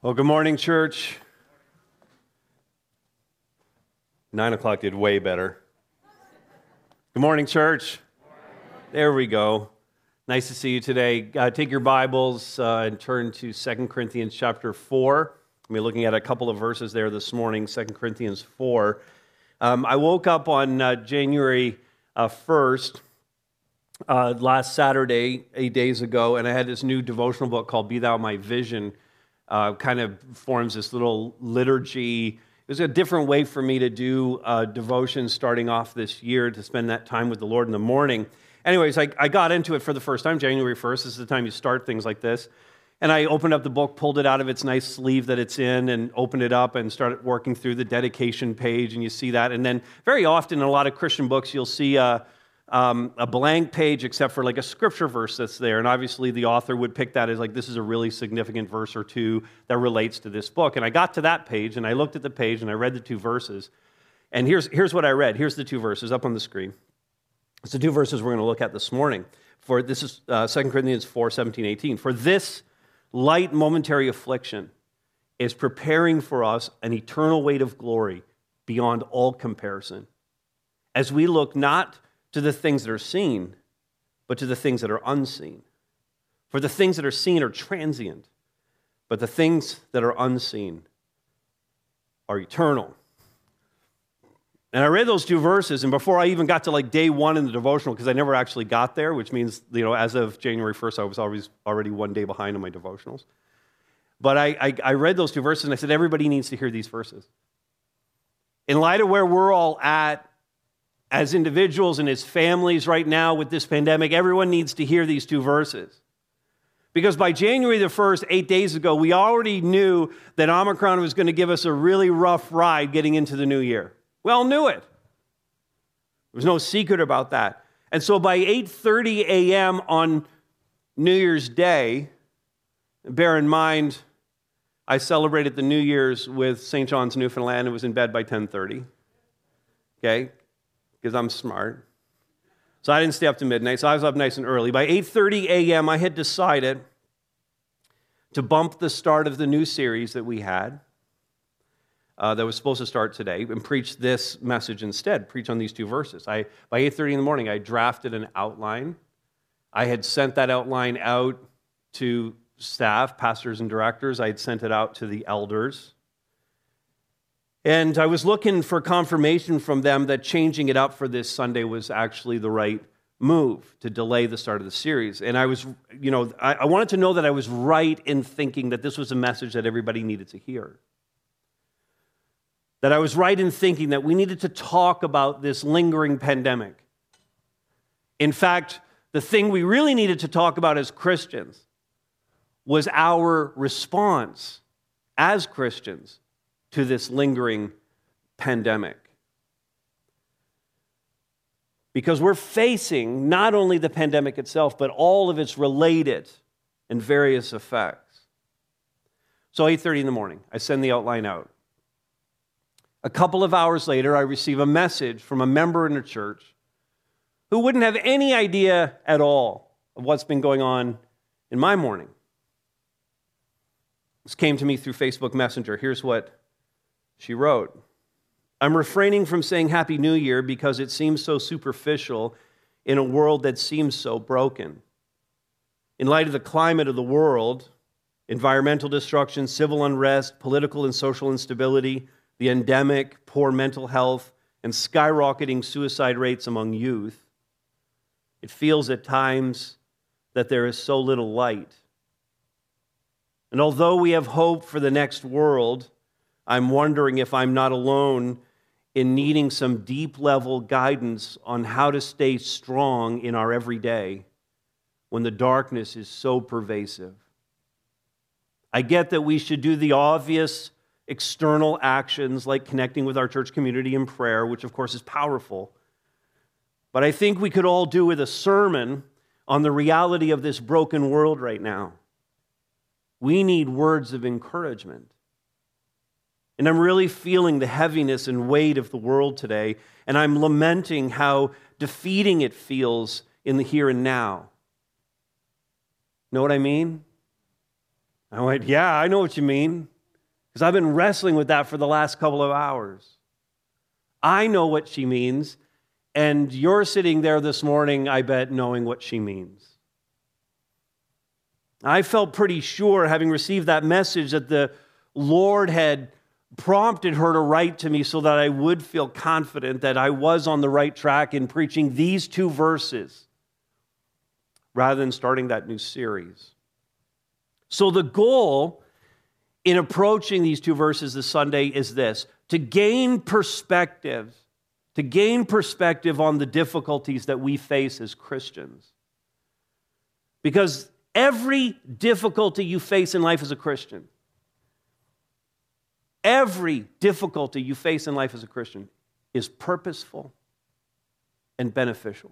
Well, good morning, church. Nine o'clock did way better. Good morning, church. There we go. Nice to see you today. Uh, take your Bibles uh, and turn to 2 Corinthians chapter 4. We're looking at a couple of verses there this morning, 2 Corinthians 4. Um, I woke up on uh, January 1st, uh, last Saturday, eight days ago, and I had this new devotional book called Be Thou My Vision uh, kind of forms this little liturgy. It was a different way for me to do uh, devotion starting off this year to spend that time with the Lord in the morning. Anyways, I, I got into it for the first time, January 1st. This is the time you start things like this. And I opened up the book, pulled it out of its nice sleeve that it's in, and opened it up and started working through the dedication page. And you see that. And then, very often in a lot of Christian books, you'll see uh, um, a blank page except for like a scripture verse that's there. And obviously, the author would pick that as like, this is a really significant verse or two that relates to this book. And I got to that page and I looked at the page and I read the two verses. And here's, here's what I read. Here's the two verses up on the screen. It's the two verses we're going to look at this morning. For this is uh, 2 Corinthians 4 17, 18. For this light momentary affliction is preparing for us an eternal weight of glory beyond all comparison. As we look not to the things that are seen, but to the things that are unseen. For the things that are seen are transient, but the things that are unseen are eternal. And I read those two verses, and before I even got to like day one in the devotional, because I never actually got there, which means, you know, as of January 1st, I was always already one day behind on my devotionals. But I, I, I read those two verses, and I said, everybody needs to hear these verses. In light of where we're all at as individuals and as families right now with this pandemic, everyone needs to hear these two verses. Because by January the 1st, eight days ago, we already knew that Omicron was going to give us a really rough ride getting into the new year. We all knew it. There was no secret about that. And so by 8:30 a.m. on New Year's Day, bear in mind, I celebrated the New Year's with St. John's, Newfoundland, and was in bed by 10:30. Okay, because I'm smart. So I didn't stay up to midnight, so I was up nice and early. By 8:30 a.m., I had decided to bump the start of the new series that we had uh, that was supposed to start today and preach this message instead, preach on these two verses. I, by 8.30 in the morning, I drafted an outline. I had sent that outline out to staff, pastors and directors. I had sent it out to the elders. And I was looking for confirmation from them that changing it up for this Sunday was actually the right move to delay the start of the series. And I was, you know, I, I, wanted to know that I was right in thinking that this was a message that everybody needed to hear. That I was right in thinking that we needed to talk about this lingering pandemic. In fact, the thing we really needed to talk about as Christians was our response as Christians to this lingering pandemic. Because we're facing not only the pandemic itself, but all of its related and various effects. So 8:30 in the morning, I send the outline out. A couple of hours later, I receive a message from a member in a church who wouldn't have any idea at all of what's been going on in my morning. This came to me through Facebook Messenger. Here's what she wrote, I'm refraining from saying Happy New Year because it seems so superficial in a world that seems so broken. In light of the climate of the world, environmental destruction, civil unrest, political and social instability, the endemic, poor mental health, and skyrocketing suicide rates among youth, it feels at times that there is so little light. And although we have hope for the next world, I'm wondering if I'm not alone in needing some deep level guidance on how to stay strong in our everyday when the darkness is so pervasive. I get that we should do the obvious external actions like connecting with our church community in prayer, which of course is powerful. But I think we could all do with a sermon on the reality of this broken world right now. We need words of encouragement. And I'm really feeling the heaviness and weight of the world today, and I'm lamenting how defeating it feels in the here and now. Know what I mean? I went, Yeah, I know what you mean, because I've been wrestling with that for the last couple of hours. I know what she means, and you're sitting there this morning, I bet, knowing what she means. I felt pretty sure, having received that message, that the Lord had prompted her to write to me so that I would feel confident that I was on the right track in preaching these two verses rather than starting that new series. So, the goal in approaching these two verses this Sunday is this to gain perspective, to gain perspective on the difficulties that we face as Christians. Because every difficulty you face in life as a Christian, every difficulty you face in life as a Christian is purposeful and beneficial.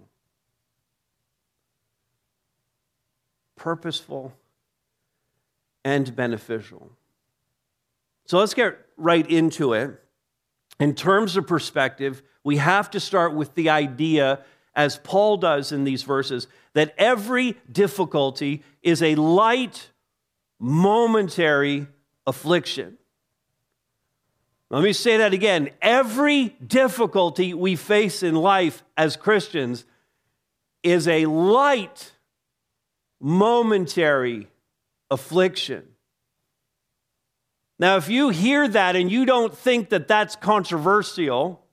Purposeful and beneficial. So let's get right into it. In terms of perspective, we have to start with the idea as Paul does in these verses, that every difficulty is a light, momentary affliction. Let me say that again. Every difficulty we face in life as Christians is a light, momentary affliction. Now, if you hear that and you don't think that that's controversial,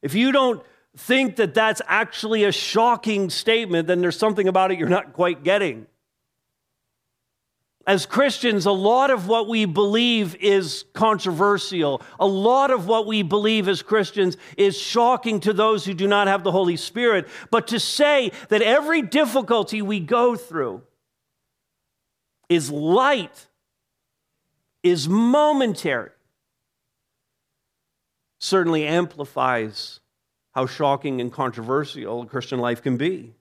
if you don't think that that's actually a shocking statement, then there's something about it you're not quite getting. As Christians, a lot of what we believe is controversial. A lot of what we believe as Christians is shocking to those who do not have the Holy Spirit. But to say that every difficulty we go through is light, is momentary, certainly amplifies how shocking and controversial Christian life can be.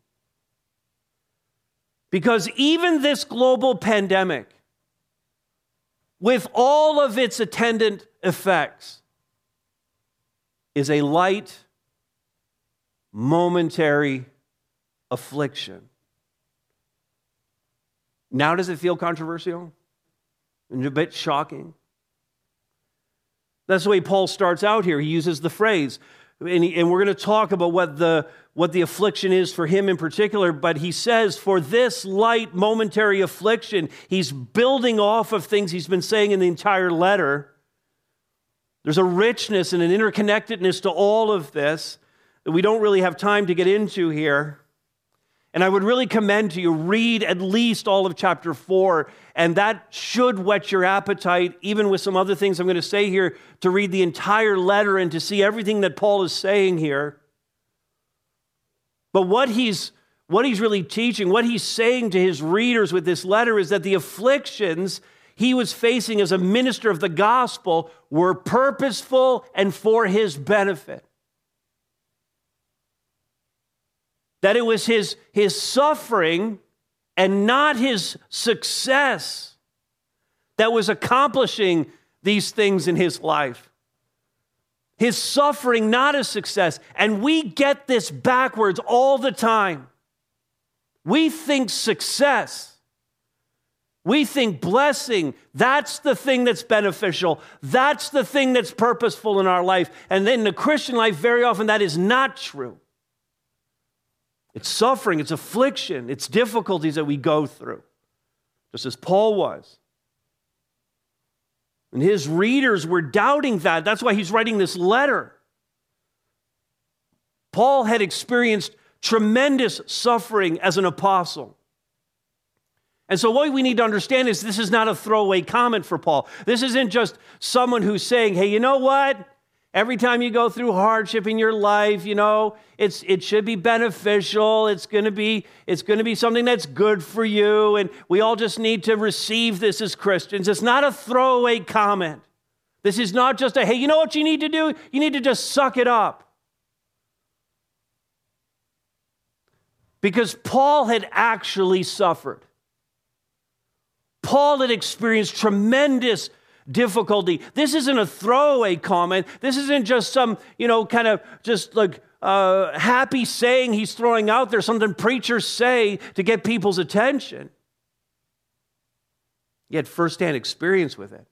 Because even this global pandemic, with all of its attendant effects, is a light, momentary affliction. Now, does it feel controversial and a bit shocking? That's the way Paul starts out here. He uses the phrase, and, he, and we're going to talk about what the, what the affliction is for him in particular, but he says, for this light momentary affliction, he's building off of things he's been saying in the entire letter. There's a richness and an interconnectedness to all of this that we don't really have time to get into here. And I would really commend to you read at least all of chapter 4 and that should whet your appetite even with some other things I'm going to say here to read the entire letter and to see everything that Paul is saying here. But what he's what he's really teaching, what he's saying to his readers with this letter is that the afflictions he was facing as a minister of the gospel were purposeful and for his benefit. That it was his, his suffering and not his success that was accomplishing these things in his life. His suffering, not his success. And we get this backwards all the time. We think success, we think blessing, that's the thing that's beneficial. That's the thing that's purposeful in our life. And then in the Christian life, very often that is not true. It's suffering, it's affliction, it's difficulties that we go through, just as Paul was. And his readers were doubting that. That's why he's writing this letter. Paul had experienced tremendous suffering as an apostle. And so, what we need to understand is this is not a throwaway comment for Paul. This isn't just someone who's saying, hey, you know what? Every time you go through hardship in your life, you know, it's, it should be beneficial. It's going to be, it's going to be something that's good for you. And we all just need to receive this as Christians. It's not a throwaway comment. This is not just a, hey, you know what you need to do? You need to just suck it up. Because Paul had actually suffered. Paul had experienced tremendous difficulty. This isn't a throwaway comment. This isn't just some, you know, kind of just like uh, happy saying he's throwing out there, something preachers say to get people's attention. He had firsthand experience with it.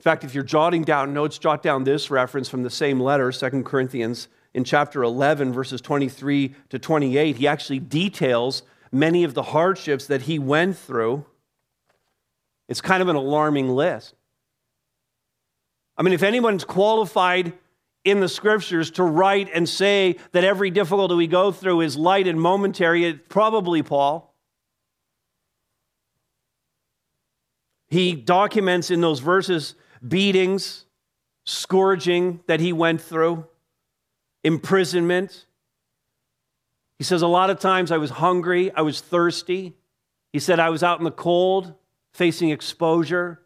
In fact, if you're jotting down notes, jot down this reference from the same letter, 2 Corinthians, in chapter 11, verses 23 to 28. He actually details many of the hardships that he went through. It's kind of an alarming list. I mean, if anyone's qualified in the scriptures to write and say that every difficulty we go through is light and momentary, it's probably Paul. He documents in those verses beatings, scourging that he went through, imprisonment. He says, A lot of times I was hungry, I was thirsty. He said, I was out in the cold, facing exposure.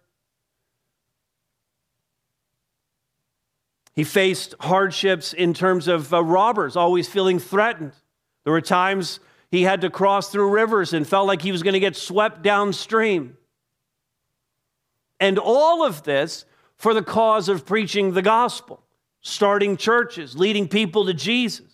He faced hardships in terms of uh, robbers, always feeling threatened. There were times he had to cross through rivers and felt like he was going to get swept downstream. And all of this for the cause of preaching the gospel, starting churches, leading people to Jesus.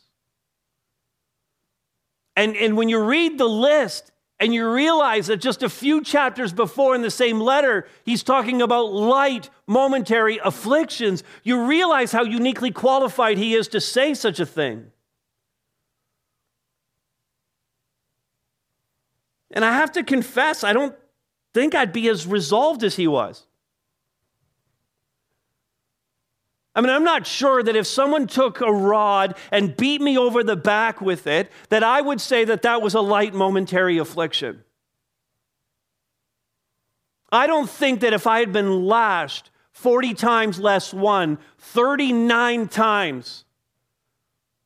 And, and when you read the list and you realize that just a few chapters before in the same letter, he's talking about light, momentary afflictions, you realize how uniquely qualified he is to say such a thing. And I have to confess, I don't think I'd be as resolved as he was. I mean, I'm not sure that if someone took a rod and beat me over the back with it, that I would say that that was a light momentary affliction. I don't think that if I had been lashed 40 times less one, 39 times,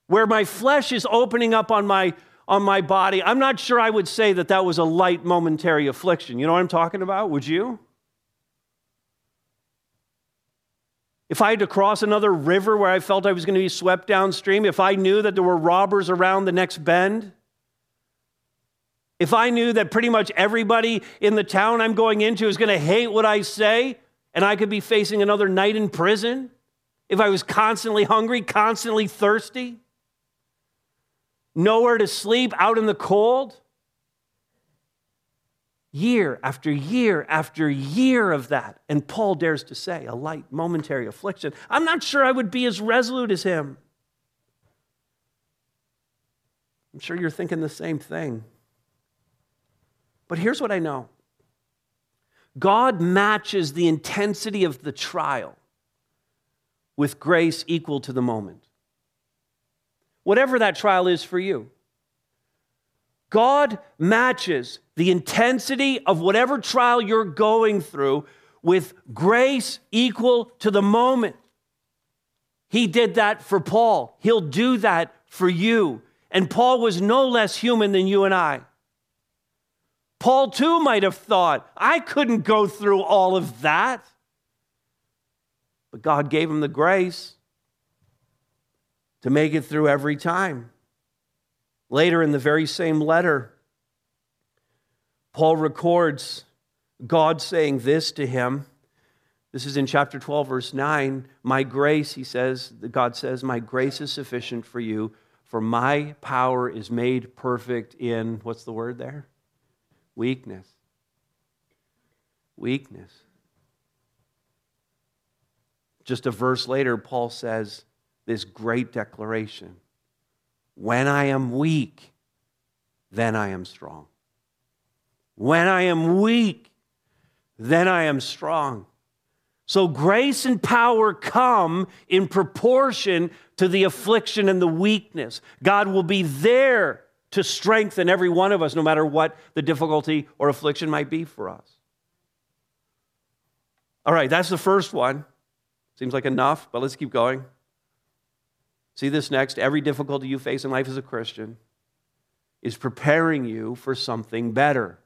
where my flesh is opening up on my on my body, I'm not sure I would say that that was a light momentary affliction. You know what I'm talking about? Would you? If I had to cross another river where I felt I was going to be swept downstream, if I knew that there were robbers around the next bend, if I knew that pretty much everybody in the town I'm going into is going to hate what I say and I could be facing another night in prison, if I was constantly hungry, constantly thirsty, nowhere to sleep, out in the cold. Year after year after year of that. And Paul dares to say, a light momentary affliction. I'm not sure I would be as resolute as him. I'm sure you're thinking the same thing. But here's what I know God matches the intensity of the trial with grace equal to the moment whatever that trial is for you. God matches the intensity of whatever trial you're going through with grace equal to the moment. He did that for Paul. He'll do that for you. And Paul was no less human than you and I. Paul too might have thought, I couldn't go through all of that. But God gave him the grace to make it through every time. Later in the very same letter, Paul records God saying this to him. This is in chapter 12, verse 9. My grace, he says, God says, My grace is sufficient for you, for my power is made perfect in, what's the word there? Weakness. Weakness. Just a verse later, Paul says, this great declaration When I am weak, then I am strong. When I am weak, then I am strong. So grace and power come in proportion to the affliction and the weakness. God will be there to strengthen every one of us, no matter what the difficulty or affliction might be for us. All right, that's the first one. Seems like enough, but let's keep going. See this next. Every difficulty you face in life as a Christian is preparing you for something better.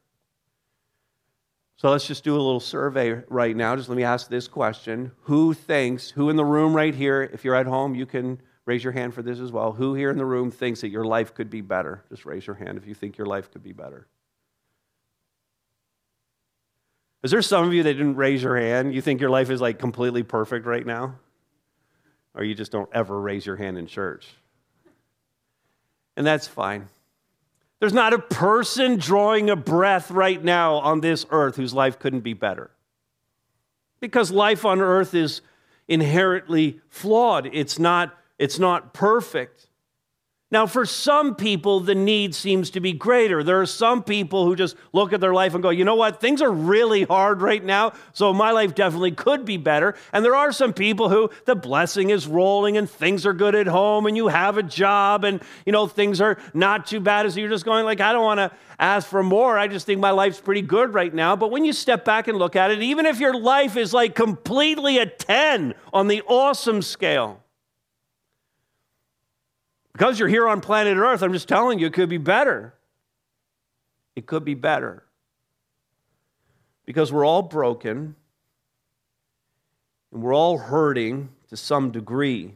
So let's just do a little survey right now. Just let me ask this question Who thinks, who in the room right here, if you're at home, you can raise your hand for this as well. Who here in the room thinks that your life could be better? Just raise your hand if you think your life could be better. Is there some of you that didn't raise your hand? You think your life is like completely perfect right now? Or you just don't ever raise your hand in church. And that's fine. There's not a person drawing a breath right now on this earth whose life couldn't be better. Because life on earth is inherently flawed, it's not, it's not perfect. Now, for some people, the need seems to be greater. There are some people who just look at their life and go, you know what, things are really hard right now, so my life definitely could be better. And there are some people who the blessing is rolling and things are good at home and you have a job and, you know, things are not too bad. So you're just going, like, I don't want to ask for more. I just think my life's pretty good right now. But when you step back and look at it, even if your life is like completely a 10 on the awesome scale, because you're here on planet Earth, I'm just telling you, it could be better. It could be better. Because we're all broken and we're all hurting to some degree.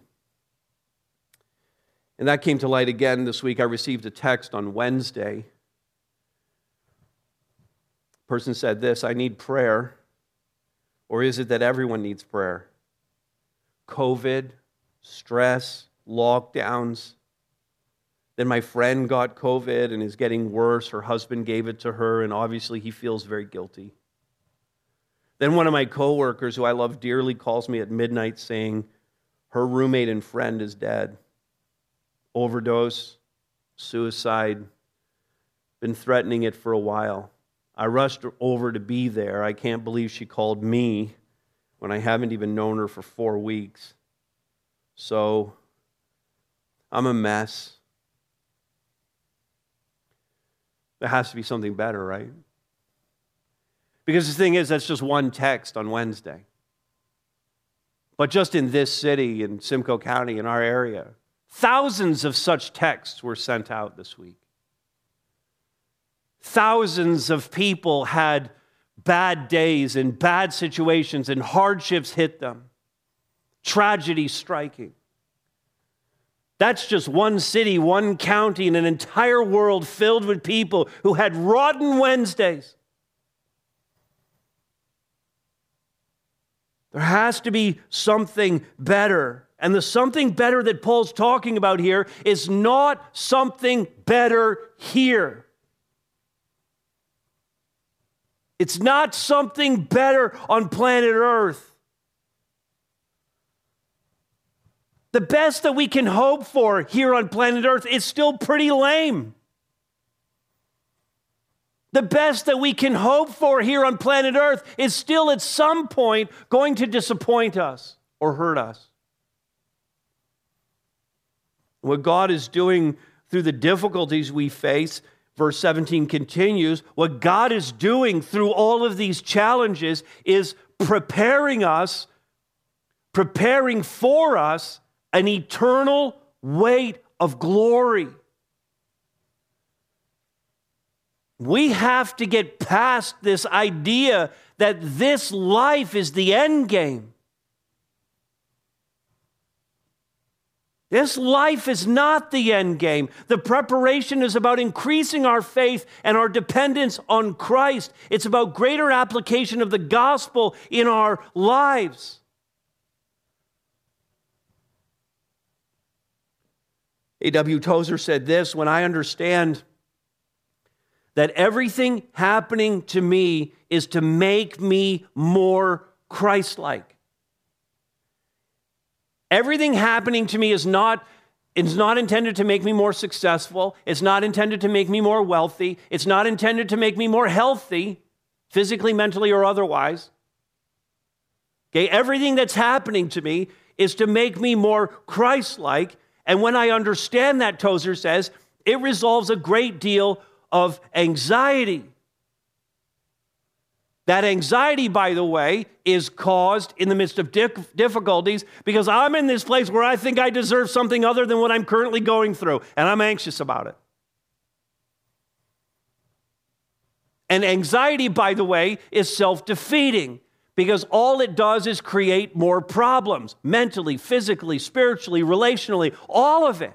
And that came to light again this week. I received a text on Wednesday. A person said this I need prayer. Or is it that everyone needs prayer? COVID, stress, lockdowns, then my friend got COVID and is getting worse. Her husband gave it to her, and obviously he feels very guilty. Then one of my coworkers, who I love dearly, calls me at midnight saying her roommate and friend is dead. Overdose, suicide, been threatening it for a while. I rushed over to be there. I can't believe she called me when I haven't even known her for four weeks. So I'm a mess. There has to be something better, right? Because the thing is, that's just one text on Wednesday. But just in this city, in Simcoe County, in our area, thousands of such texts were sent out this week. Thousands of people had bad days and bad situations, and hardships hit them, tragedy striking. That's just one city, one county, and an entire world filled with people who had rotten Wednesdays. There has to be something better. And the something better that Paul's talking about here is not something better here. It's not something better on planet Earth. The best that we can hope for here on planet Earth is still pretty lame. The best that we can hope for here on planet Earth is still at some point going to disappoint us or hurt us. What God is doing through the difficulties we face, verse 17 continues, what God is doing through all of these challenges is preparing us, preparing for us an eternal weight of glory. We have to get past this idea that this life is the end game. This life is not the end game. The preparation is about increasing our faith and our dependence on Christ. It's about greater application of the gospel in our lives. A.W. Tozer said this When I understand that everything happening to me is to make me more Christ like. Everything happening to me is not, is not intended to make me more successful. It's not intended to make me more wealthy. It's not intended to make me more healthy, physically, mentally, or otherwise. Okay, everything that's happening to me is to make me more Christ like and when I understand that, Tozer says, it resolves a great deal of anxiety. That anxiety, by the way, is caused in the midst of difficulties because I'm in this place where I think I deserve something other than what I'm currently going through, and I'm anxious about it. And anxiety, by the way, is self defeating because all it does is create more problems mentally, physically, spiritually, relationally, all of it.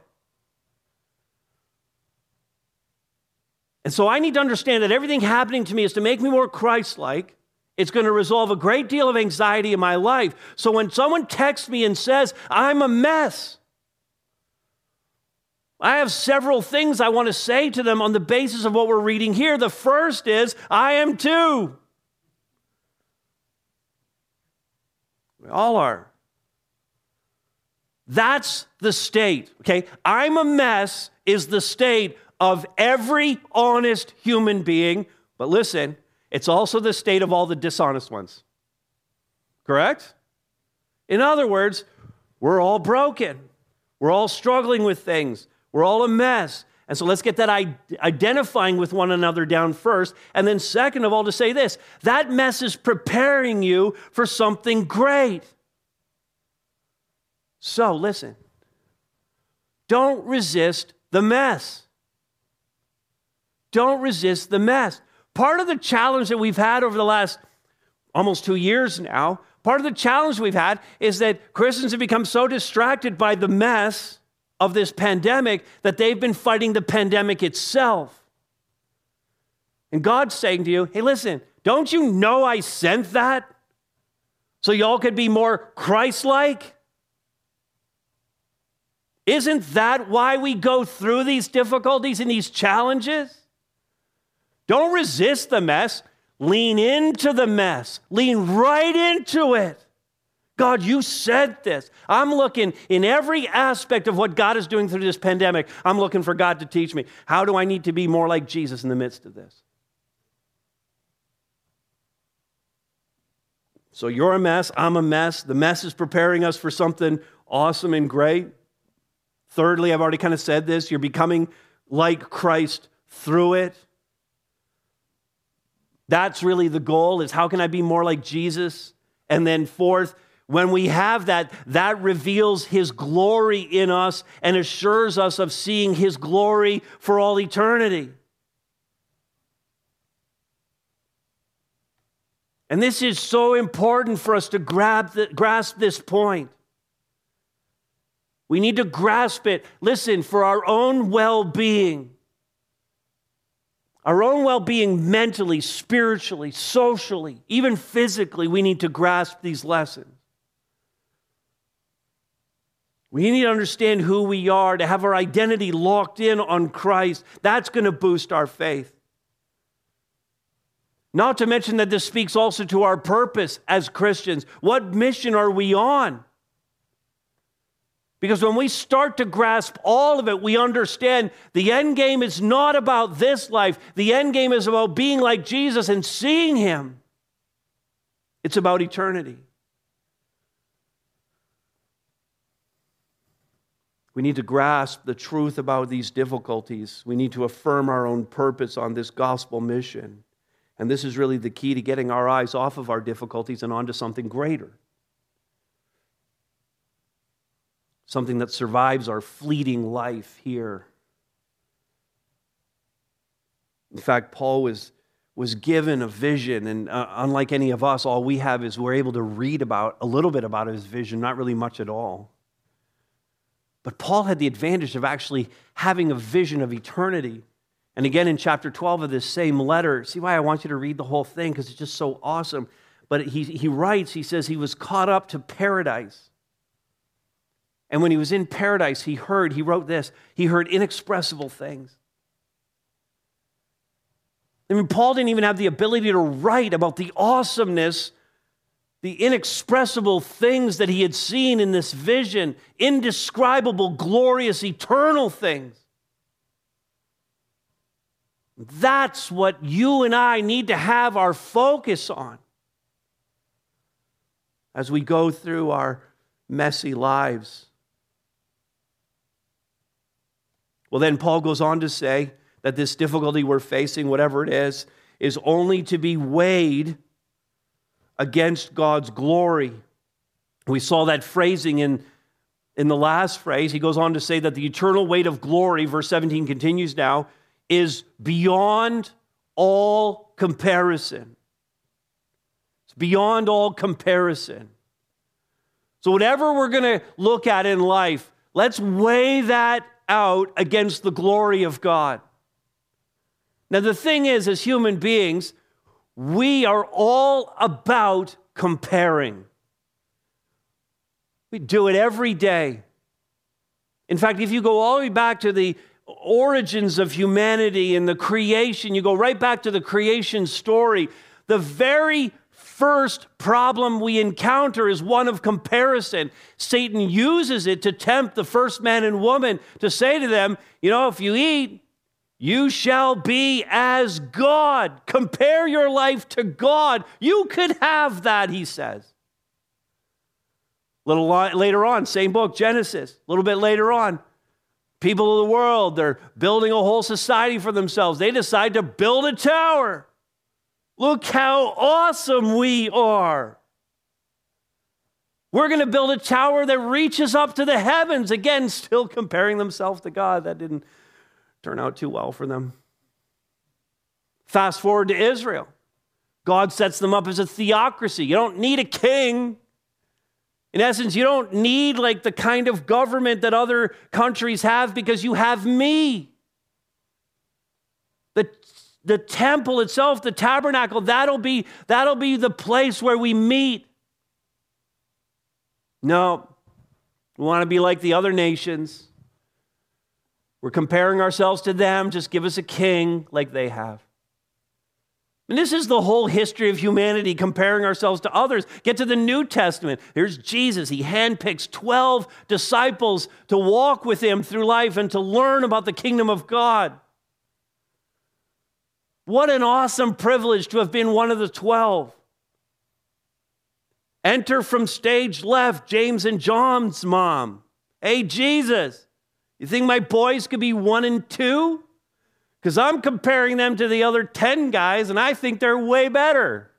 And so I need to understand that everything happening to me is to make me more Christ like. It's going to resolve a great deal of anxiety in my life. So when someone texts me and says, I'm a mess, I have several things I want to say to them on the basis of what we're reading here. The first is, I am too. We all are. That's the state, okay? I'm a mess is the state of every honest human being. But listen, it's also the state of all the dishonest ones. Correct? In other words, we're all broken. We're all struggling with things. We're all a mess. And so let's get that identifying with one another down first. And then, second of all, to say this that mess is preparing you for something great. So, listen, don't resist the mess. Don't resist the mess. Part of the challenge that we've had over the last almost two years now, part of the challenge we've had is that Christians have become so distracted by the mess of this pandemic that they've been fighting the pandemic itself. And God's saying to you, hey, listen, don't you know I sent that so y'all could be more Christ like? Isn't that why we go through these difficulties and these challenges? Don't resist the mess. Lean into the mess. Lean right into it. God, you said this. I'm looking in every aspect of what God is doing through this pandemic. I'm looking for God to teach me. How do I need to be more like Jesus in the midst of this? So you're a mess. I'm a mess. The mess is preparing us for something awesome and great. Thirdly, I've already kind of said this you're becoming like Christ through it. That's really the goal is how can I be more like Jesus? And then fourth, when we have that, that reveals his glory in us and assures us of seeing his glory for all eternity. And this is so important for us to grab the, grasp this point. We need to grasp it, listen, for our own well being. Our own well being mentally, spiritually, socially, even physically, we need to grasp these lessons. We need to understand who we are, to have our identity locked in on Christ. That's going to boost our faith. Not to mention that this speaks also to our purpose as Christians. What mission are we on? Because when we start to grasp all of it, we understand the end game is not about this life. The end game is about being like Jesus and seeing Him. It's about eternity. We need to grasp the truth about these difficulties. We need to affirm our own purpose on this gospel mission. And this is really the key to getting our eyes off of our difficulties and onto something greater. something that survives our fleeting life here. In fact, Paul was, was given a vision, and uh, unlike any of us, all we have is we're able to read about a little bit about his vision, not really much at all. But Paul had the advantage of actually having a vision of eternity. And again, in chapter 12 of this same letter, see why I want you to read the whole thing because it's just so awesome. But he, he writes, he says, he was caught up to paradise. And when he was in paradise, he heard, he wrote this, he heard inexpressible things. I mean, Paul didn't even have the ability to write about the awesomeness, the inexpressible things that he had seen in this vision, indescribable, glorious, eternal things. That's what you and I need to have our focus on as we go through our messy lives. Well, then Paul goes on to say that this difficulty we're facing, whatever it is, is only to be weighed against God's glory. We saw that phrasing in, in the last phrase. He goes on to say that the eternal weight of glory, verse 17 continues now, is beyond all comparison. It's beyond all comparison. So, whatever we're going to look at in life, let's weigh that out against the glory of God. Now, the thing is, as human beings, we are all about comparing. We do it every day. In fact, if you go all the way back to the origins of humanity and the creation, you go right back to the creation story, the very first problem we encounter is one of comparison. Satan uses it to tempt the first man and woman to say to them, you know, if you eat, you shall be as God. Compare your life to God. You could have that, he says. A little later on, same book, Genesis. A little bit later on, people of the world, they're building a whole society for themselves. They decide to build a tower. Look how awesome we are. We're going to build a tower that reaches up to the heavens. Again, still comparing themselves to God. That didn't turn out too well for them. Fast forward to Israel. God sets them up as a theocracy. You don't need a king. In essence, you don't need like the kind of government that other countries have because you have me. The, the temple itself, the tabernacle, that'll be, that'll be the place where we meet. No, we want to be like the other nations. We're comparing ourselves to them. Just give us a king like they have. And this is the whole history of humanity, comparing ourselves to others. Get to the New Testament. Here's Jesus. He handpicks 12 disciples to walk with him through life and to learn about the kingdom of God. What an awesome privilege to have been one of the 12. Enter from stage left James and John's mom. Hey, Jesus, you think my boys could be one and two? Because I'm comparing them to the other 10 guys and I think they're way better.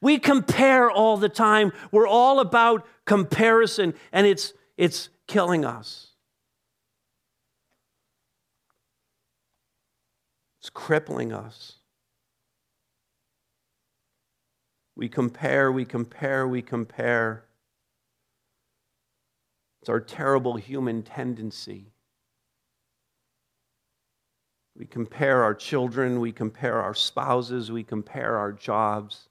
We compare all the time. We're all about comparison and it's, it's killing us. It's crippling us. We compare, we compare, we compare. It's our terrible human tendency. We compare our children, we compare our spouses, we compare our jobs,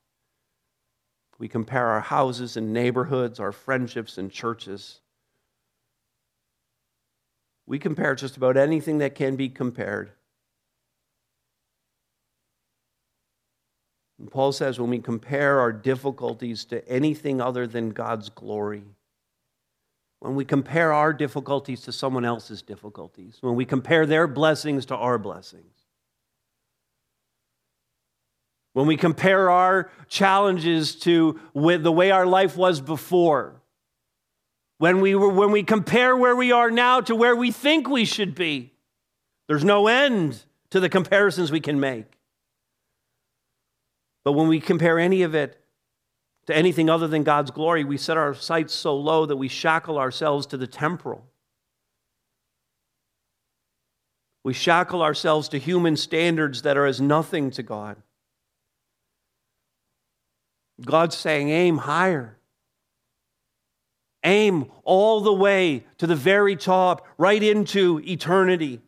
we compare our houses and neighborhoods, our friendships and churches. We compare just about anything that can be compared. And Paul says when we compare our difficulties to anything other than God's glory, when we compare our difficulties to someone else's difficulties, when we compare their blessings to our blessings, when we compare our challenges to with the way our life was before, when we, were, when we compare where we are now to where we think we should be, there's no end to the comparisons we can make. But when we compare any of it to anything other than God's glory, we set our sights so low that we shackle ourselves to the temporal. We shackle ourselves to human standards that are as nothing to God. God's saying, aim higher. Aim all the way to the very top, right into eternity.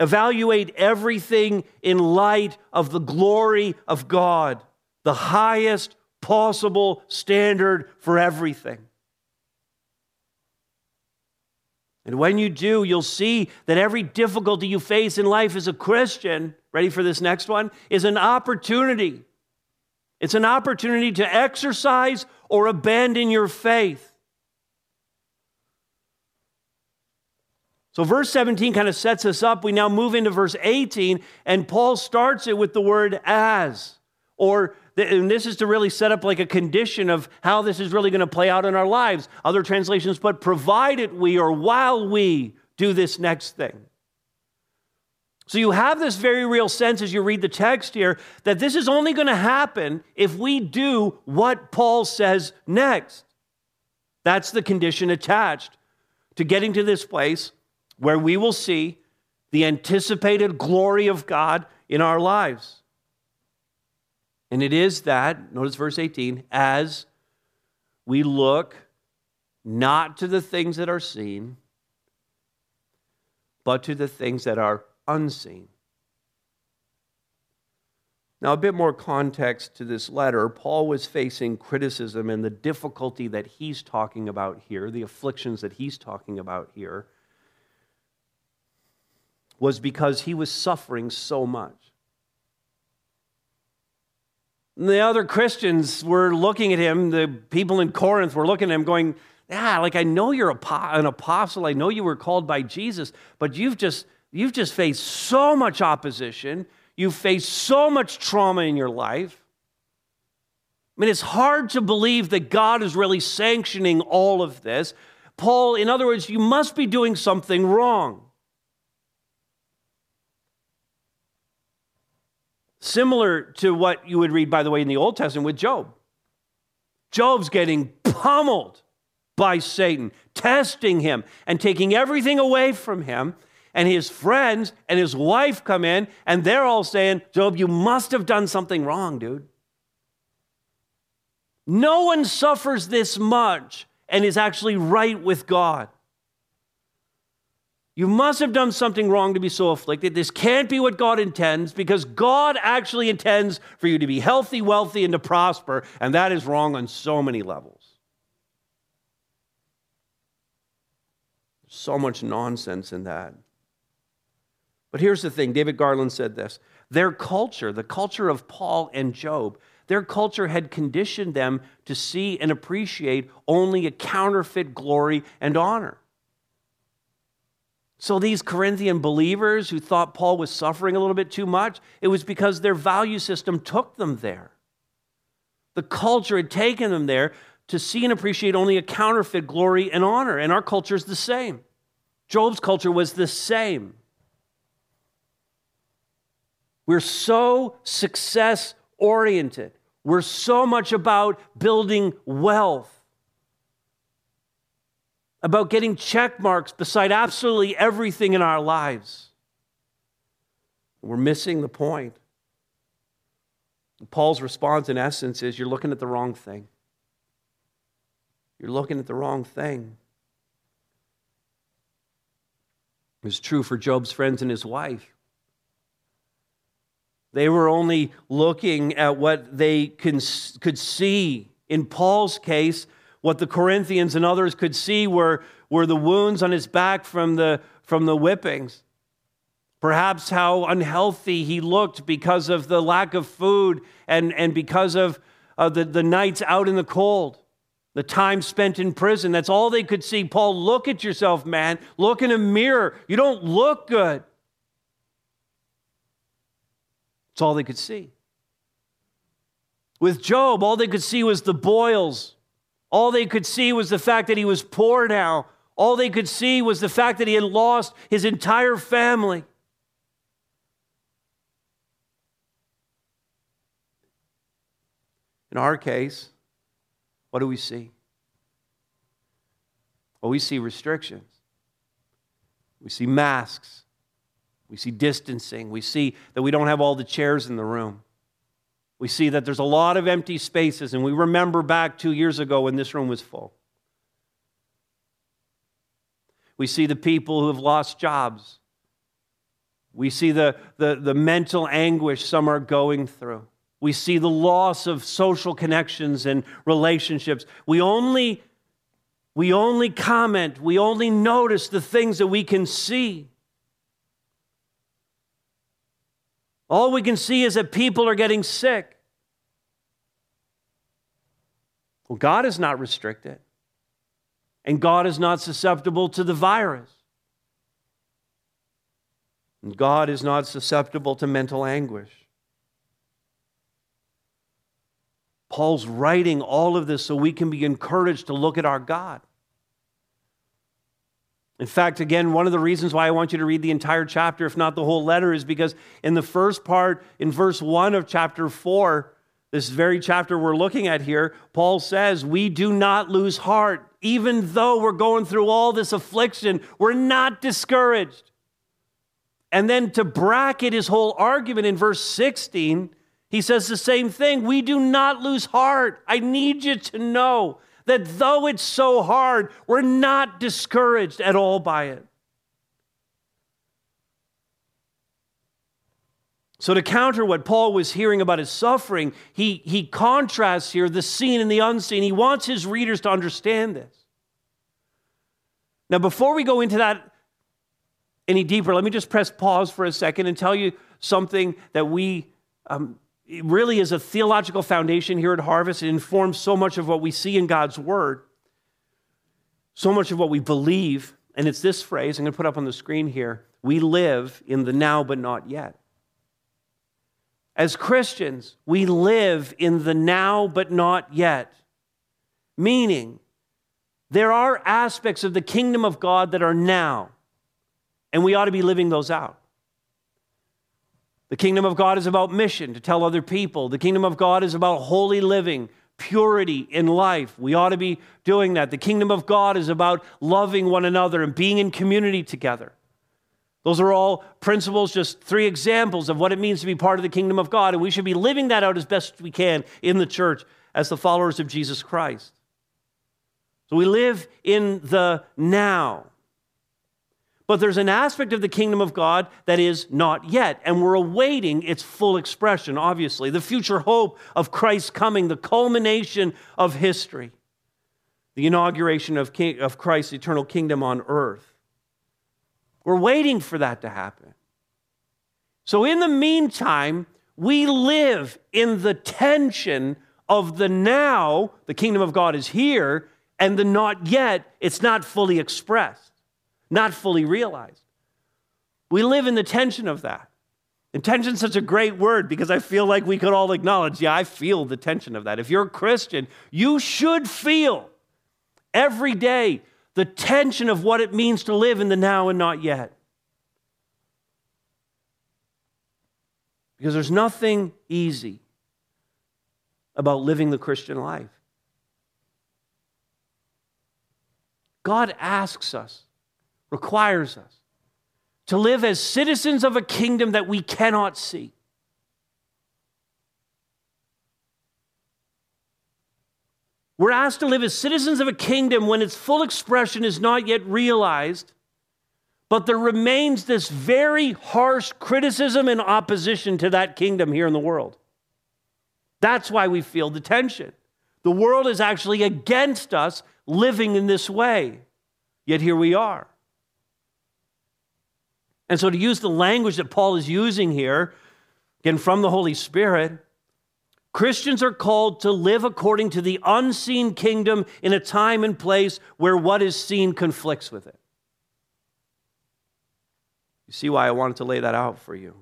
Evaluate everything in light of the glory of God, the highest possible standard for everything. And when you do, you'll see that every difficulty you face in life as a Christian, ready for this next one, is an opportunity. It's an opportunity to exercise or abandon your faith. So, verse 17 kind of sets us up. We now move into verse 18, and Paul starts it with the word as, or and this is to really set up like a condition of how this is really going to play out in our lives. Other translations put, provided we or while we do this next thing. So you have this very real sense as you read the text here that this is only going to happen if we do what Paul says next. That's the condition attached to getting to this place where we will see the anticipated glory of God in our lives. And it is that, notice verse 18, as we look not to the things that are seen, but to the things that are unseen. Now, a bit more context to this letter. Paul was facing criticism, and the difficulty that he's talking about here, the afflictions that he's talking about here, was because he was suffering so much. The other Christians were looking at him, the people in Corinth were looking at him going, Yeah, like I know you're an apostle, I know you were called by Jesus, but you've just you've just faced so much opposition. You've faced so much trauma in your life. I mean, it's hard to believe that God is really sanctioning all of this. Paul, in other words, you must be doing something wrong. Similar to what you would read, by the way, in the Old Testament with Job. Job's getting pummeled by Satan, testing him and taking everything away from him and his friends and his wife come in and they're all saying, Job, you must have done something wrong, dude. No one suffers this much and is actually right with God. You must have done something wrong to be so afflicted. This can't be what God intends because God actually intends for you to be healthy, wealthy, and to prosper, and that is wrong on so many levels. So much nonsense in that. But here's the thing David Garland said this their culture, the culture of Paul and Job, their culture had conditioned them to see and appreciate only a counterfeit glory and honor. So, these Corinthian believers who thought Paul was suffering a little bit too much, it was because their value system took them there. The culture had taken them there to see and appreciate only a counterfeit glory and honor. And our culture is the same. Job's culture was the same. We're so success oriented. We're so much about building wealth, about getting check marks beside absolutely everything in our lives. We're missing the point. Paul's response, in essence, is you're looking at the wrong thing. You're looking at the wrong thing. It was true for Job's friends and his wife. They were only looking at what they could see. In Paul's case, what the Corinthians and others could see were, were the wounds on his back from the, from the whippings. Perhaps how unhealthy he looked because of the lack of food and, and because of uh, the, the nights out in the cold, the time spent in prison. That's all they could see. Paul, look at yourself, man. Look in a mirror. You don't look good. That's all they could see. With Job, all they could see was the boils. All they could see was the fact that he was poor now. All they could see was the fact that he had lost his entire family. In our case, what do we see? Well, we see restrictions. We see masks. We see distancing. We see that we don't have all the chairs in the room. We see that there's a lot of empty spaces, and we remember back two years ago when this room was full. We see the people who have lost jobs. We see the, the, the mental anguish some are going through. We see the loss of social connections and relationships. We only, we only comment, we only notice the things that we can see. All we can see is that people are getting sick. Well, God is not restricted, and God is not susceptible to the virus. And God is not susceptible to mental anguish. Paul's writing all of this so we can be encouraged to look at our God. In fact, again, one of the reasons why I want you to read the entire chapter, if not the whole letter, is because in the first part, in verse 1 of chapter 4, this very chapter we're looking at here, Paul says, We do not lose heart. Even though we're going through all this affliction, we're not discouraged. And then to bracket his whole argument in verse 16, he says the same thing. We do not lose heart. I need you to know that though it's so hard, we're not discouraged at all by it. So, to counter what Paul was hearing about his suffering, he, he contrasts here the seen and the unseen. He wants his readers to understand this. Now, before we go into that any deeper, let me just press pause for a second and tell you something that we um, really is a theological foundation here at Harvest. It informs so much of what we see in God's Word, so much of what we believe. And it's this phrase I'm going to put up on the screen here we live in the now but not yet. As Christians, we live in the now but not yet, meaning there are aspects of the kingdom of God that are now, and we ought to be living those out. The kingdom of God is about mission to tell other people. The kingdom of God is about holy living, purity in life. We ought to be doing that. The kingdom of God is about loving one another and being in community together. Those are all principles, just three examples of what it means to be part of the kingdom of God. And we should be living that out as best we can in the church as the followers of Jesus Christ. So we live in the now. But there's an aspect of the kingdom of God that is not yet, and we're awaiting its full expression, obviously. The future hope of Christ's coming, the culmination of history, the inauguration of, King, of Christ's eternal kingdom on earth. We're waiting for that to happen. So, in the meantime, we live in the tension of the now, the kingdom of God is here, and the not yet, it's not fully expressed, not fully realized. We live in the tension of that. And tension's such a great word because I feel like we could all acknowledge, yeah, I feel the tension of that. If you're a Christian, you should feel every day the tension of what it means to live in the now and not yet. Because there's nothing easy about living the Christian life. God asks us, requires us to live as citizens of a kingdom that we cannot see. We're asked to live as citizens of a kingdom when its full expression is not yet realized, but there remains this very harsh criticism and opposition to that kingdom here in the world. That's why we feel the tension. The world is actually against us living in this way, yet here we are. And so, to use the language that Paul is using here, again from the Holy Spirit, Christians are called to live according to the unseen kingdom in a time and place where what is seen conflicts with it. You see why I wanted to lay that out for you.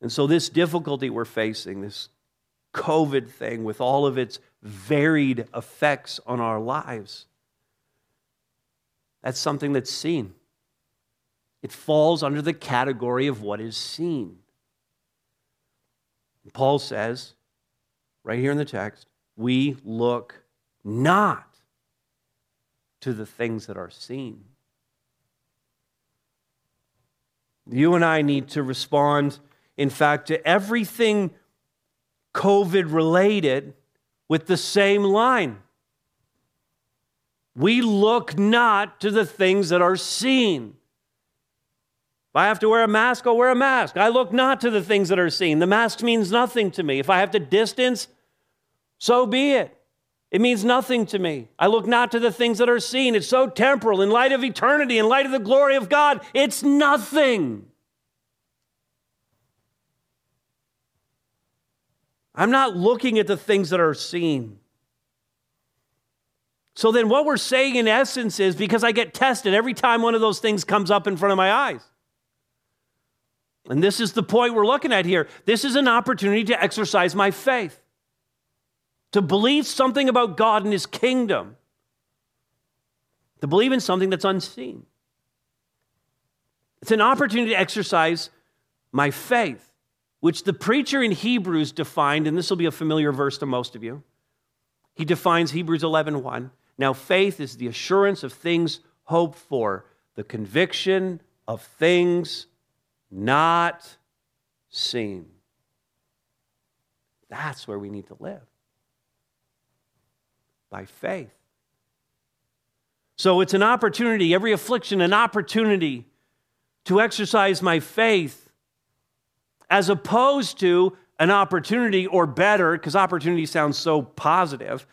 And so, this difficulty we're facing, this COVID thing with all of its varied effects on our lives, that's something that's seen. It falls under the category of what is seen. Paul says, right here in the text, we look not to the things that are seen. You and I need to respond, in fact, to everything COVID related with the same line. We look not to the things that are seen. I have to wear a mask, I'll wear a mask. I look not to the things that are seen. The mask means nothing to me. If I have to distance, so be it. It means nothing to me. I look not to the things that are seen. It's so temporal. In light of eternity, in light of the glory of God, it's nothing. I'm not looking at the things that are seen. So then, what we're saying in essence is because I get tested every time one of those things comes up in front of my eyes. And this is the point we're looking at here. This is an opportunity to exercise my faith, to believe something about God and His kingdom, to believe in something that's unseen. It's an opportunity to exercise my faith, which the preacher in Hebrews defined, and this will be a familiar verse to most of you. He defines Hebrews 11 1. Now, faith is the assurance of things hoped for, the conviction of things not seen. That's where we need to live by faith. So it's an opportunity, every affliction, an opportunity to exercise my faith as opposed to an opportunity, or better, because opportunity sounds so positive,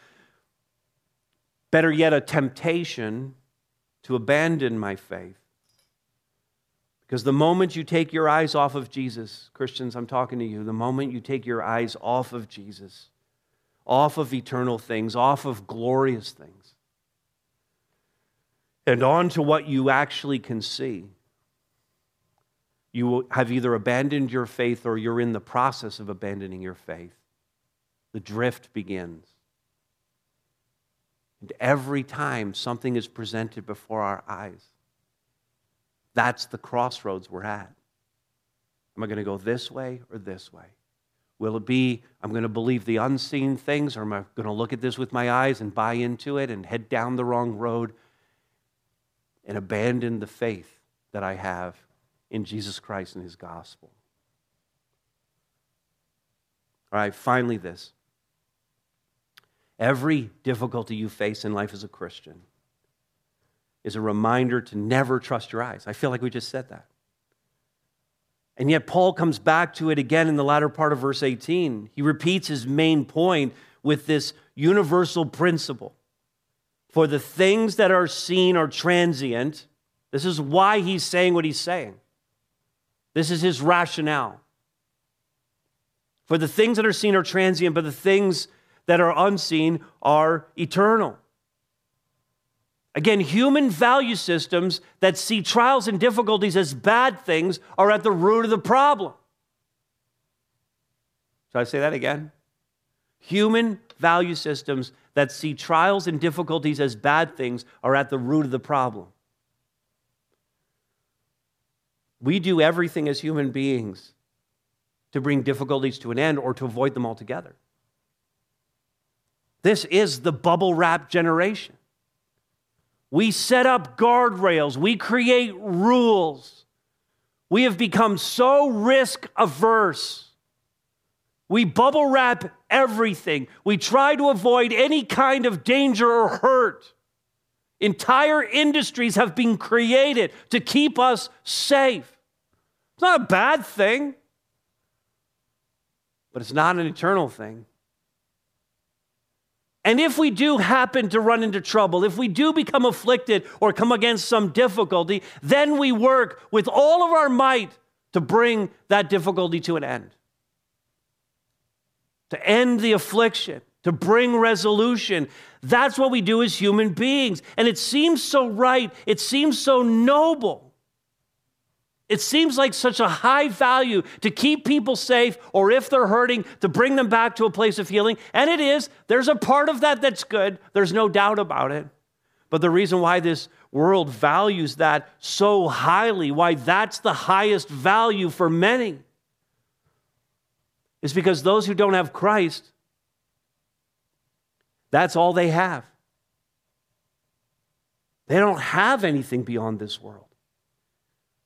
better yet, a temptation to abandon my faith. Because the moment you take your eyes off of Jesus, Christians, I'm talking to you, the moment you take your eyes off of Jesus, off of eternal things, off of glorious things, and on to what you actually can see, you have either abandoned your faith or you're in the process of abandoning your faith. The drift begins. And every time something is presented before our eyes, that's the crossroads we're at. Am I going to go this way or this way? Will it be, I'm going to believe the unseen things, or am I going to look at this with my eyes and buy into it and head down the wrong road and abandon the faith that I have in Jesus Christ and his gospel? All right, finally, this. Every difficulty you face in life as a Christian is a reminder to never trust your eyes. I feel like we just said that. And yet, Paul comes back to it again in the latter part of verse 18. He repeats his main point with this universal principle. For the things that are seen are transient. This is why he's saying what he's saying. This is his rationale. For the things that are seen are transient, but the things that are unseen are eternal. Again, human value systems that see trials and difficulties as bad things are at the root of the problem. Should I say that again? Human value systems that see trials and difficulties as bad things are at the root of the problem. We do everything as human beings to bring difficulties to an end or to avoid them altogether. This is the bubble wrap generation. We set up guardrails, we create rules. We have become so risk averse. We bubble wrap everything. We try to avoid any kind of danger or hurt. Entire industries have been created to keep us safe. It's not a bad thing, but it's not an eternal thing. And if we do happen to run into trouble, if we do become afflicted or come against some difficulty, then we work with all of our might to bring that difficulty to an end. To end the affliction, to bring resolution. That's what we do as human beings. And it seems so right, it seems so noble. It seems like such a high value to keep people safe, or if they're hurting, to bring them back to a place of healing. And it is. There's a part of that that's good. There's no doubt about it. But the reason why this world values that so highly, why that's the highest value for many, is because those who don't have Christ, that's all they have. They don't have anything beyond this world.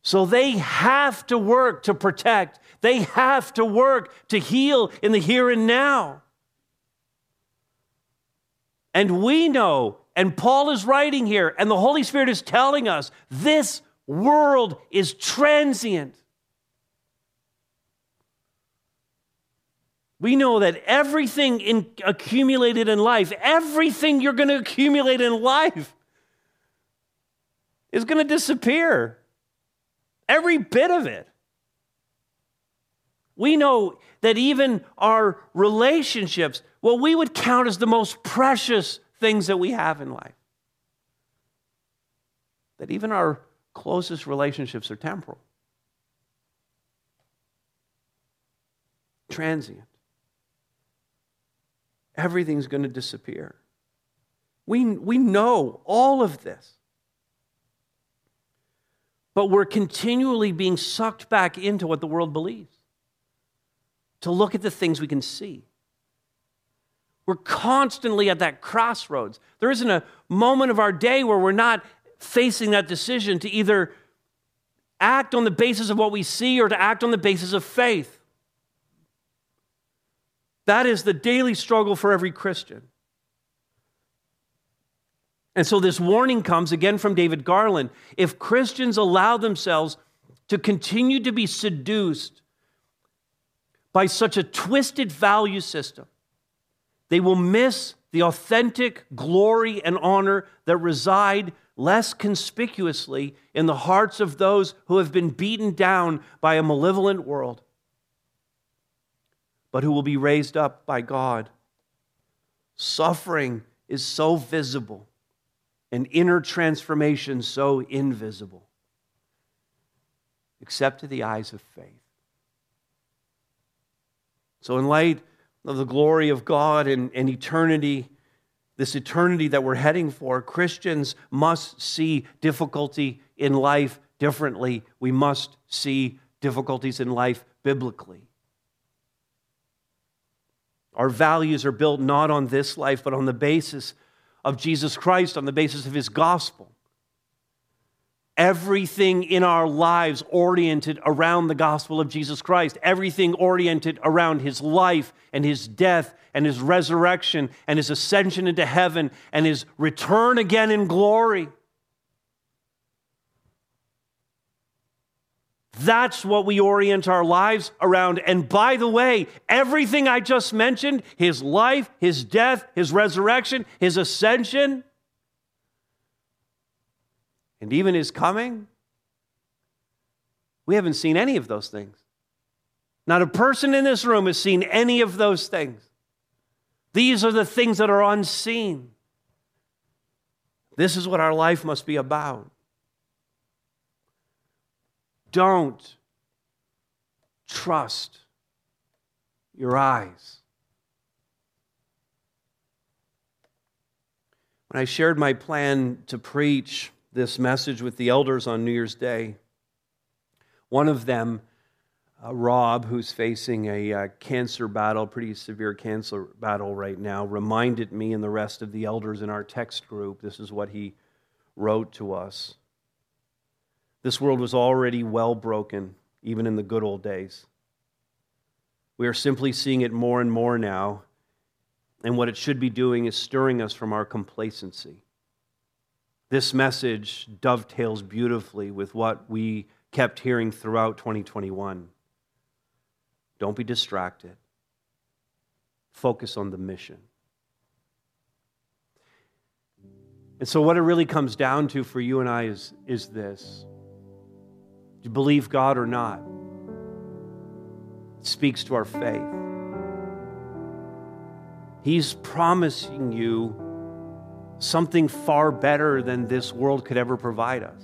So they have to work to protect, they have to work to heal in the here and now. And we know, and Paul is writing here, and the Holy Spirit is telling us this world is transient. We know that everything in, accumulated in life, everything you're going to accumulate in life, is going to disappear. Every bit of it. We know that even our relationships, what we would count as the most precious things that we have in life, that even our closest relationships are temporal, transient. Everything's going to disappear. We, we know all of this but we're continually being sucked back into what the world believes, to look at the things we can see. We're constantly at that crossroads. There isn't a moment of our day where we're not facing that decision to either act on the basis of what we see or to act on the basis of faith. That is the daily struggle for every Christian. And so this warning comes again from David Garland. If Christians allow themselves to continue to be seduced by such a twisted value system, they will miss the authentic glory and honor that reside less conspicuously in the hearts of those who have been beaten down by a malevolent world, but who will be raised up by God. Suffering is so visible, and inner transformation so invisible, except to the eyes of faith. So, in light of the glory of God and, and eternity, this eternity that we're heading for, Christians must see difficulty in life differently. We must see difficulties in life biblically. Our values are built not on this life, but on the basis of Jesus Christ, on the basis of his gospel everything in our lives oriented around the gospel of Jesus Christ, everything oriented around his life and his death and his resurrection and his ascension into heaven and his return again in glory. That's what we orient our lives around. And by the way, everything I just mentioned his life, his death, his resurrection, his ascension and even his coming, we haven't seen any of those things. Not a person in this room has seen any of those things. These are the things that are unseen. This is what our life must be about. Don't trust your eyes. When I shared my plan to preach, this message with the elders on New Year's Day. One of them, uh, Rob, who's facing a uh, cancer battle, pretty severe cancer battle right now, reminded me and the rest of the elders in our text group. This is what he wrote to us. This world was already well broken, even in the good old days. We are simply seeing it more and more now, and what it should be doing is stirring us from our complacency. This message dovetails beautifully with what we kept hearing throughout 2021. Don't be distracted, focus on the mission. And so, what it really comes down to for you and I is, is this Do you believe God or not? It speaks to our faith. He's promising you something far better than this world could ever provide us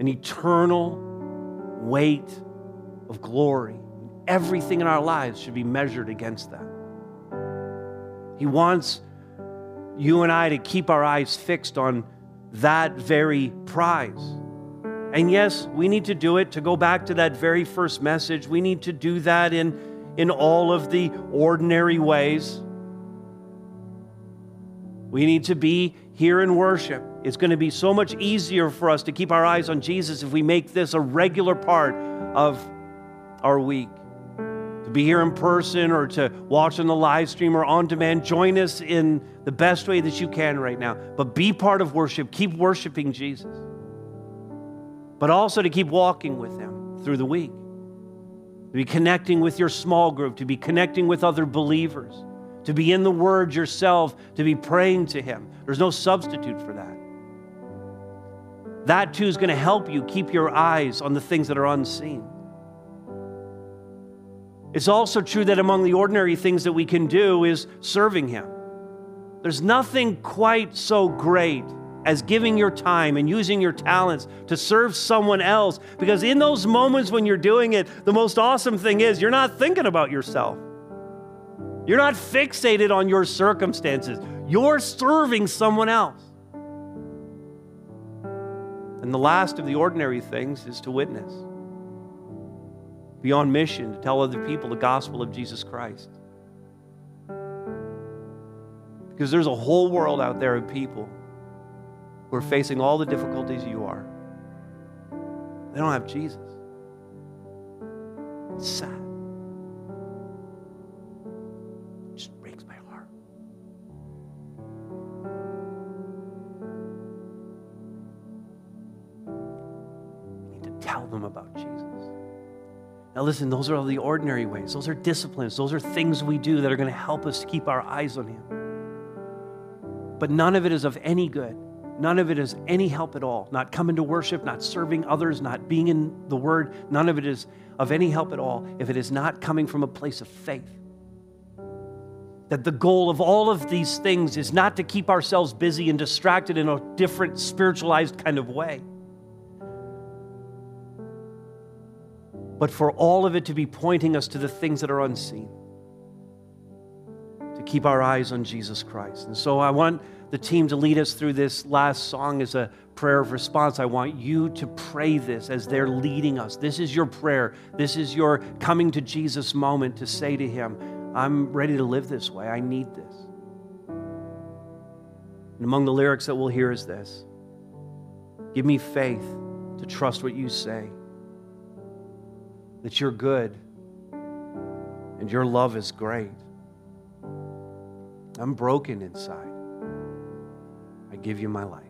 an eternal weight of glory. Everything in our lives should be measured against that. He wants you and I to keep our eyes fixed on that very prize. And yes, we need to do it to go back to that very first message. We need to do that in, in all of the ordinary ways. We need to be here in worship. It's going to be so much easier for us to keep our eyes on Jesus if we make this a regular part of our week. To be here in person or to watch on the live stream or on demand, join us in the best way that you can right now. But be part of worship. Keep worshiping Jesus. But also to keep walking with Him through the week. To be connecting with your small group, to be connecting with other believers to be in the Word yourself, to be praying to Him. There's no substitute for that. That too is going to help you keep your eyes on the things that are unseen. It's also true that among the ordinary things that we can do is serving Him. There's nothing quite so great as giving your time and using your talents to serve someone else because in those moments when you're doing it, the most awesome thing is you're not thinking about yourself. You're not fixated on your circumstances, you're serving someone else. And the last of the ordinary things is to witness. Be on mission to tell other people the gospel of Jesus Christ. Because there's a whole world out there of people who are facing all the difficulties you are. They don't have Jesus. It's sad. It just breaks my heart. We need to tell them about Jesus. Now, listen, those are all the ordinary ways. Those are disciplines. Those are things we do that are going to help us to keep our eyes on Him. But none of it is of any good. None of it is any help at all. Not coming to worship, not serving others, not being in the Word. None of it is of any help at all if it is not coming from a place of faith. That the goal of all of these things is not to keep ourselves busy and distracted in a different spiritualized kind of way but for all of it to be pointing us to the things that are unseen. To keep our eyes on Jesus Christ. And so I want the team to lead us through this last song as a prayer of response. I want you to pray this as they're leading us. This is your prayer. This is your coming to Jesus moment to say to Him, I'm ready to live this way. I need this. And among the lyrics that we'll hear is this Give me faith to trust what you say that you're good and your love is great. I'm broken inside. Give you my life.